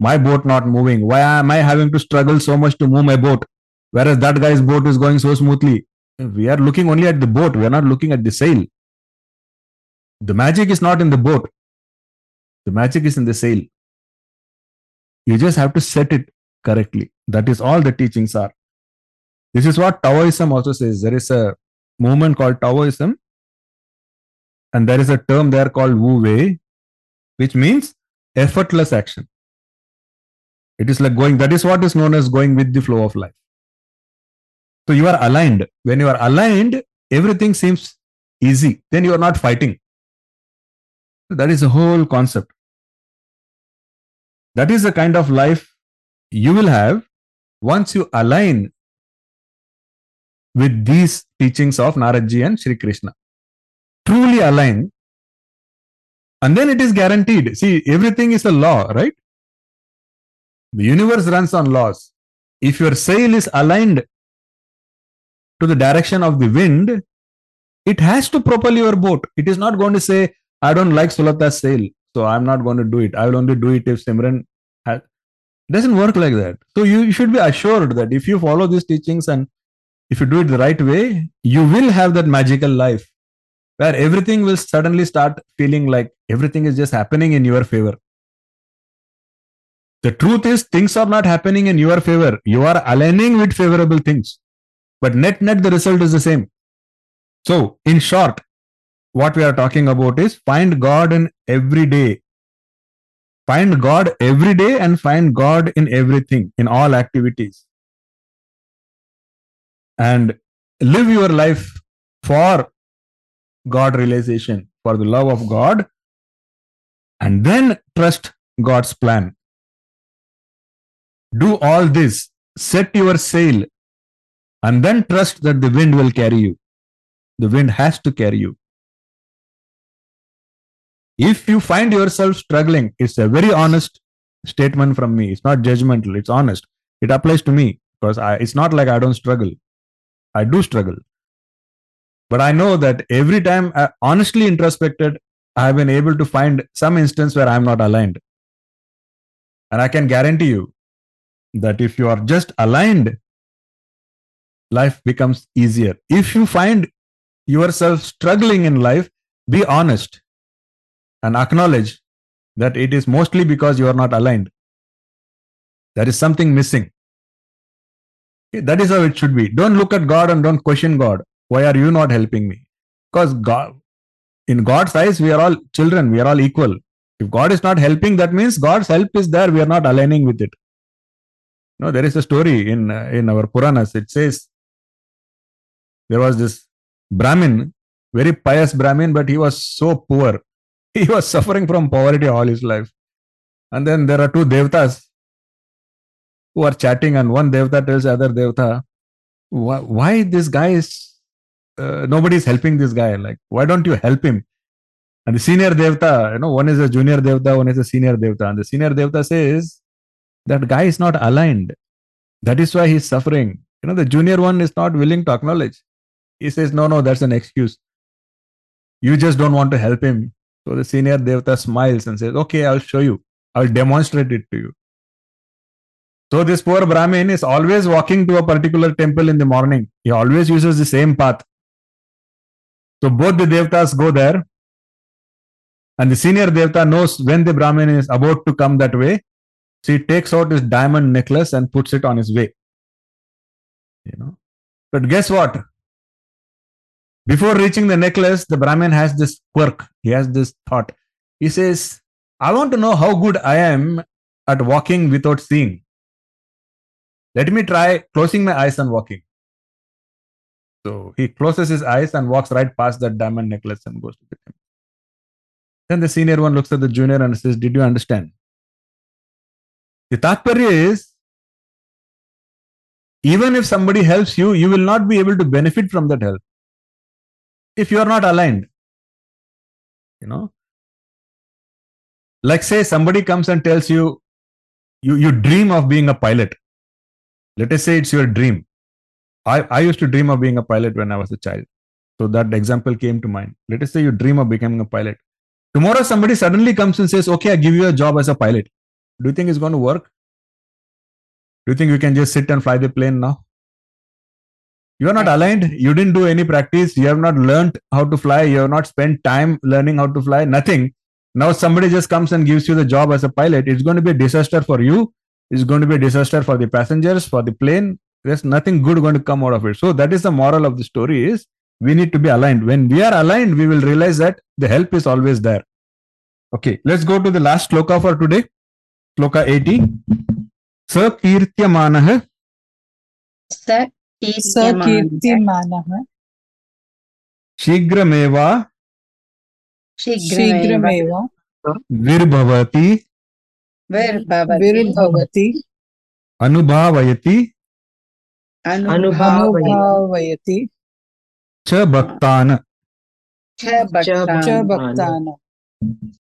Speaker 1: my boat not moving? Why am I having to struggle so much to move my boat? Whereas that guy's boat is going so smoothly. We are looking only at the boat, we are not looking at the sail. The magic is not in the boat, the magic is in the sail. You just have to set it correctly. That is all the teachings are. This is what Taoism also says. There is a movement called Taoism, and there is a term there called Wu Wei, which means effortless action. It is like going, that is what is known as going with the flow of life. So you are aligned. When you are aligned, everything seems easy. Then you are not fighting. That is the whole concept. That is the kind of life you will have once you align with these teachings of Naradji and Sri Krishna. Truly align. And then it is guaranteed. See, everything is a law, right? The universe runs on laws. If your sail is aligned to the direction of the wind, it has to propel your boat. It is not going to say, I don't like Sulata's sail, so I'm not going to do it. I will only do it if Simran has. It doesn't work like that. So you, should be assured that if you follow these teachings and if you do it the right way, you will have that magical life where everything will suddenly start feeling like everything is just happening in your favor. The truth is, things are not happening in your favor. You are aligning with favorable things. But net, net, the result is the same. So, in short, what we are talking about is find God in every day. Find God every day and find God in everything, in all activities. And live your life for God realization, for the love of God, and then trust God's plan. Do all this, set your sail, and then trust that the wind will carry you. The wind has to carry you. If you find yourself struggling, it's a very honest statement from me. It's not judgmental, it's honest. It applies to me because I, it's not like I don't struggle. I do struggle. But I know that every time I honestly introspected, I have been able to find some instance where I'm not aligned. And I can guarantee you that if you are just aligned, life becomes easier. If you find yourself struggling in life, be honest and acknowledge that it is mostly because you are not aligned. There is something missing. That is how it should be. Don't look at God and don't question God. Why are you not helping me? Because God, in God's eyes, we are all children, we are all equal. If God is not helping, that means God's help is there, we are not aligning with it. No, there is a story in, uh, in our Puranas. It says there was this Brahmin, very pious Brahmin, but he was so poor. He was suffering from poverty all his life. And then there are two Devtas who are chatting, and one Devta tells the other Devta, why, why this guy is, uh, nobody is helping this guy. Like, why don't you help him? And the senior Devta, you know, one is a junior Devta, one is a senior Devta. And the senior Devta says, that guy is not aligned. That is why he's suffering. You know, the junior one is not willing to acknowledge. He says, no, no, that's an excuse. You just don't want to help him. So the senior Devta smiles and says, okay, I'll show you. I'll demonstrate it to you. So this poor Brahmin is always walking to a particular temple in the morning. He always uses the same path. So both the Devtas go there. And the senior Devta knows when the Brahmin is about to come that way. So he takes out his diamond necklace and puts it on his way. You know. But guess what? Before reaching the necklace, the Brahmin has this quirk. He has this thought. He says, I want to know how good I am at walking without seeing. Let me try closing my eyes and walking. So he closes his eyes and walks right past that diamond necklace and goes to the temple. Then the senior one looks at the junior and says, Did you understand? The tatparya is even if somebody helps you, you will not be able to benefit from that help if you are not aligned. You know, like say somebody comes and tells you, you, you dream of being a pilot. Let us say it's your dream. I, I used to dream of being a pilot when I was a child. So that example came to mind. Let us say you dream of becoming a pilot. Tomorrow somebody suddenly comes and says, okay, I give you a job as a pilot. Do you think it's going to work? Do you think you can just sit and fly the plane now? You are not aligned. You didn't do any practice. You have not learned how to fly. You have not spent time learning how to fly. Nothing. Now somebody just comes and gives you the job as a pilot. It's going to be a disaster for you. It's going to be a disaster for the passengers, for the plane. There's nothing good going to come out of it. So that is the moral of the story is we need to be aligned. When we are aligned, we will realize that the help is always there. Okay, let's go to the last sloka for today. Sloka 80. Sakirtyamanah
Speaker 5: सकीर्तिमानः
Speaker 1: शीघ्रमेवा
Speaker 2: शीघ्रमेव
Speaker 1: विर्भवति
Speaker 2: विर्भवति
Speaker 1: अनुभावयति
Speaker 2: अनुभावयति
Speaker 1: च भक्तान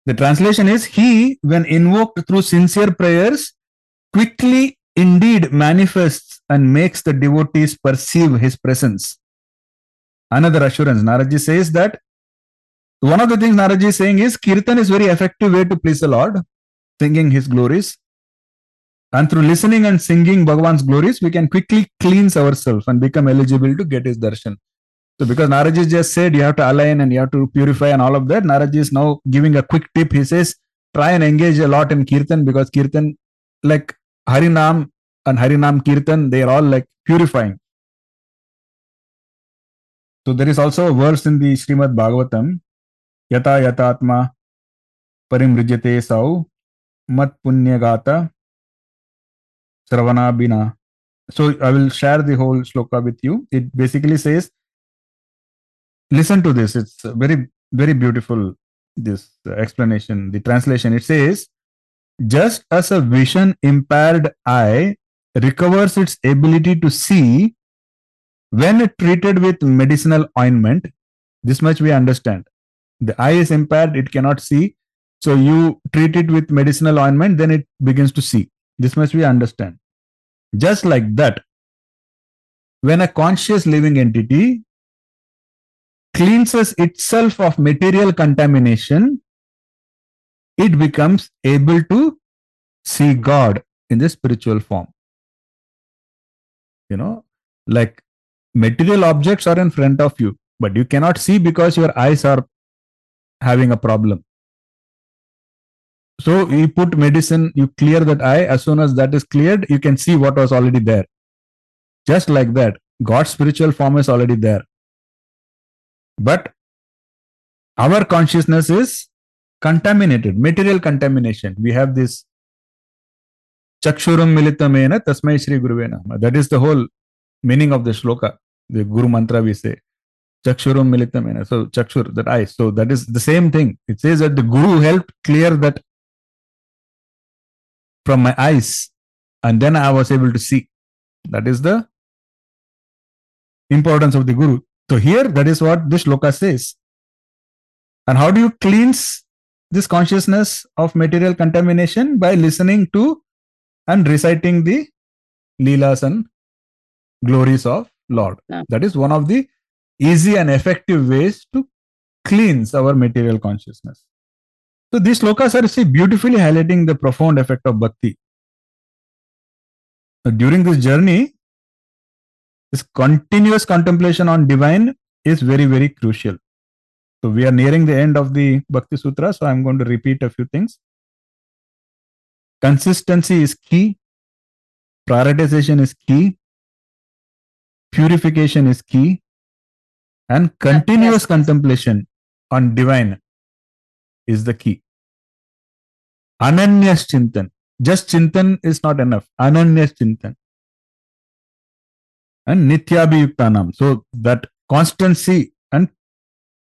Speaker 1: The translation is He, when invoked through sincere prayers, quickly indeed manifests and makes the devotees perceive His presence. Another assurance Naradji says that one of the things Naradji is saying is Kirtan is very effective way to please the Lord, singing His glories. And through listening and singing Bhagavan's glories, we can quickly cleanse ourselves and become eligible to get his darshan. So because Naradji just said you have to align and you have to purify and all of that, Naradji is now giving a quick tip. He says, try and engage a lot in Kirtan because Kirtan, like Harinam and Harinam Kirtan, they are all like purifying. So there is also a verse in the Srimad Bhagavatam, Yata Yatatma Parimrijate Sau Mat Punyagata Sravana Bina. So I will share the whole sloka with you. It basically says, listen to this. It's very, very beautiful, this explanation, the translation. It says, just as a vision impaired eye recovers its ability to see when treated with medicinal ointment, this much we understand. The eye is impaired, it cannot see. So you treat it with medicinal ointment, then it begins to see. This much we understand. Just like that, when a conscious living entity cleanses itself of material contamination, it becomes able to see God in the spiritual form. You know, like material objects are in front of you, but you cannot see because your eyes are having a problem. So you put medicine, you clear that eye. As soon as that is cleared, you can see what was already there. Just like that, God's spiritual form is already there. But our consciousness is contaminated, material contamination. We have this chakshuram militamena tasmai shri guruvena. That is the whole meaning of the shloka, the Guru mantra we say. Chakshuram militamena. So chakshur, that eye. So that is the same thing. It says that the Guru helped clear that from my eyes, and then I was able to see. That is the importance of the Guru. So here, that is what this shloka says. And how do you cleanse this consciousness of material contamination? By listening to and reciting the leelas and glories of Lord.
Speaker 2: Yeah.
Speaker 1: That is one of the easy and effective ways to cleanse our material consciousness. So these slokas are see, beautifully highlighting the profound effect of bhakti. So during this journey, this continuous contemplation on divine is very, very crucial. So we are nearing the end of the Bhakti Sutra, so I'm going to repeat a few things. Consistency is key, prioritization is key, purification is key, and continuous contemplation on divine is the key. Ananyas Chintan. Just Chintan is not enough. Ananyas Chintan. And Nityabhiyuktanam. So that constancy and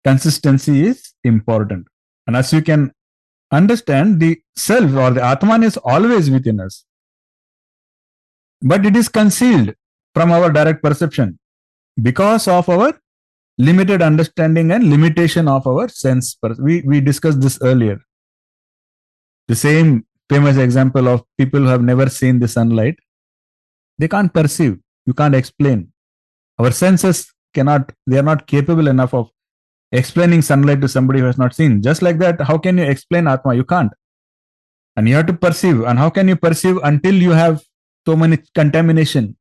Speaker 1: consistency is important. And as you can understand, the self or the Atman is always within us. But it is concealed from our direct perception because of our limited understanding and limitation of our sense. We, we discussed this earlier. The same famous example of people who have never seen the sunlight, they can't perceive, you can't explain. Our senses cannot, they are not capable enough of explaining sunlight to somebody who has not seen. Just like that, how can you explain Atma? You can't. And you have to perceive. And how can you perceive until you have so many contamination?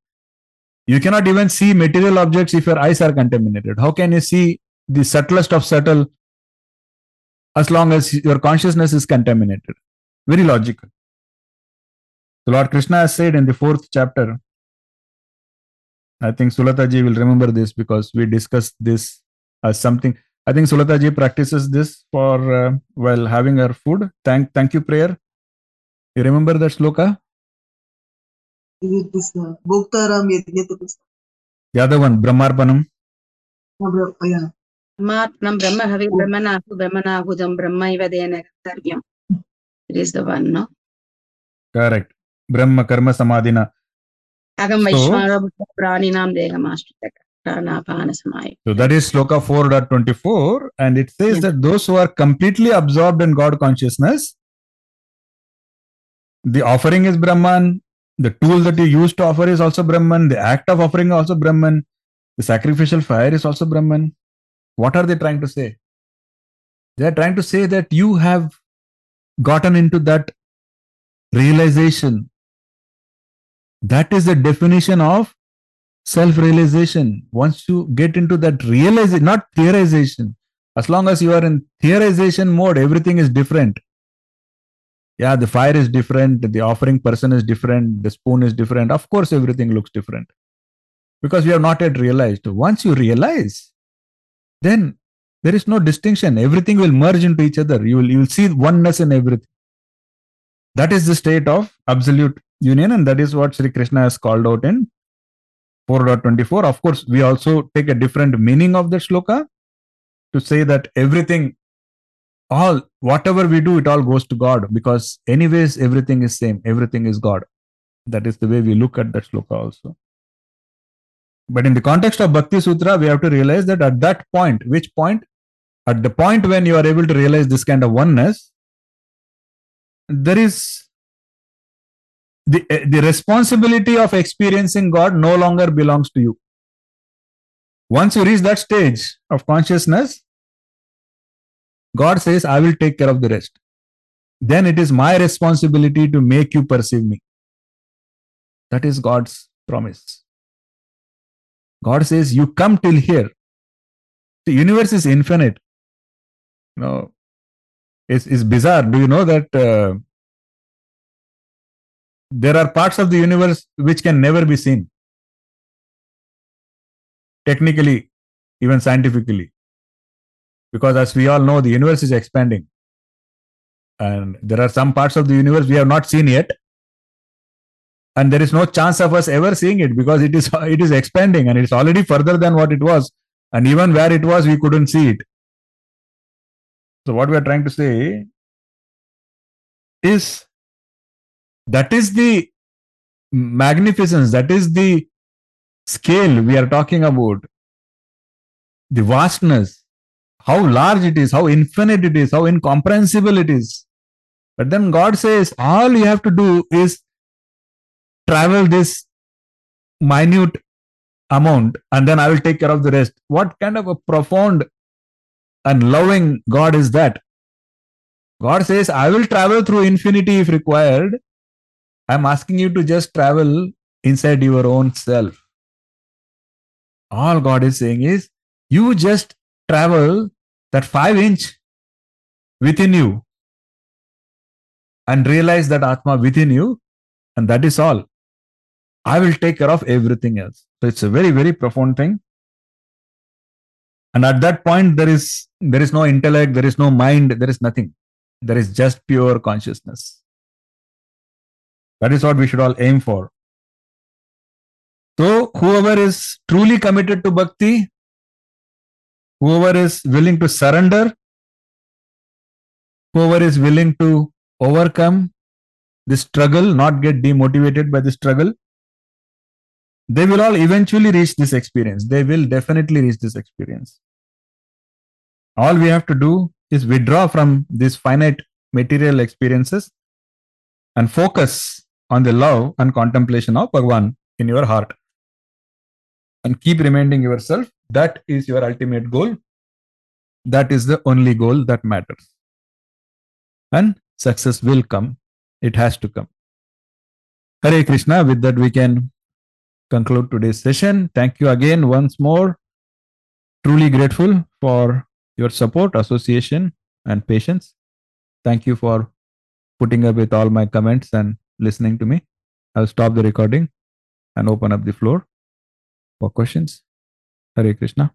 Speaker 1: You cannot even see material objects if your eyes are contaminated. How can you see the subtlest of subtle as long as your consciousness is contaminated? Very logical. So Lord Krishna has said in the fourth chapter, I think Sulataji will remember this because we discussed this as something. I think Sulataji practices this for uh, while having her food. Thank, thank you prayer. You remember that sloka?
Speaker 7: With this uh, Bhoktaram Yajnatapasta.
Speaker 1: The other one, Brahmarpanam.
Speaker 7: Yeah.
Speaker 2: Matnam Brahma Havi Brahmanahu Brahmanahudam Brahmaiva Dena Kartaryam. It is the one, no?
Speaker 1: Correct. Brahma Karma Samadhina.
Speaker 2: Agam
Speaker 1: So-
Speaker 2: Vaishvara Praninam Degamashtrita Pranapana Samaya.
Speaker 1: So that is Sloka 4.24, and it says
Speaker 2: Yeah.
Speaker 1: that those who are completely absorbed in God consciousness, the offering is Brahman, the tool that you use to offer is also Brahman, the act of offering also Brahman, the sacrificial fire is also Brahman. What are they trying to say? They are trying to say that you have gotten into that realization. That is the definition of self realization. Once you get into that realization, not theorization, as long as you are in theorization mode, everything is different. Yeah, the fire is different, the offering person is different, the spoon is different. Of course, everything looks different because we have not yet realized. Once you realize, then there is no distinction. Everything will merge into each other. You will, you will see oneness in everything. That is the state of absolute union, and that is what Sri Krishna has called out in 4.24. Of course, we also take a different meaning of the shloka to say that everything, all, whatever we do, it all goes to God because, anyways, everything is same, everything is God. That is the way we look at that sloka also. But in the context of Bhakti Sutra, we have to realize that at that point, which point? At the point when you are able to realize this kind of oneness, there is the, eh, the responsibility of experiencing God no longer belongs to you. Once you reach that stage of consciousness, God says, I will take care of the rest. Then it is my responsibility to make you perceive me. That is God's promise. God says, You come till here. The universe is infinite. You know, it's, it's bizarre. Do you know that uh, there are parts of the universe which can never be seen? Technically, even scientifically. Because as we all know, the universe is expanding. And there are some parts of the universe we have not seen yet. And there is no chance of us ever seeing it because it is it is expanding and it's already further than what it was. And even where it was, we couldn't see it. So what we are trying to say is that is the magnificence, that is the scale we are talking about, the vastness, how large it is, how infinite it is, how incomprehensible it is. But then God says, all you have to do is travel this minute amount and then I will take care of the rest. What kind of a profound and loving God is that? God says, I will travel through infinity if required. I'm asking you to just travel inside your own self. All God is saying is, you just travel that five inch within you and realize that Atma within you, and that is all. I will take care of everything else. So it's a very, very profound thing. And at that point, there is there is no intellect, there is no mind, there is nothing. There is just pure consciousness. That is what we should all aim for. So, whoever is truly committed to bhakti, whoever is willing to surrender, whoever is willing to overcome the struggle, not get demotivated by the struggle, they will all eventually reach this experience. They will definitely reach this experience. All we have to do is withdraw from these finite material experiences and focus on the love and contemplation of Bhagwan in your heart. And keep reminding yourself that is your ultimate goal. That is the only goal that matters. And success will come. It has to come. Hare Krishna. With that, we can conclude today's session. Thank you again once more. Truly grateful for your support, association, and patience. Thank you for putting up with all my comments and listening to me. I'll stop the recording and open up the floor for questions. Hare Krishna.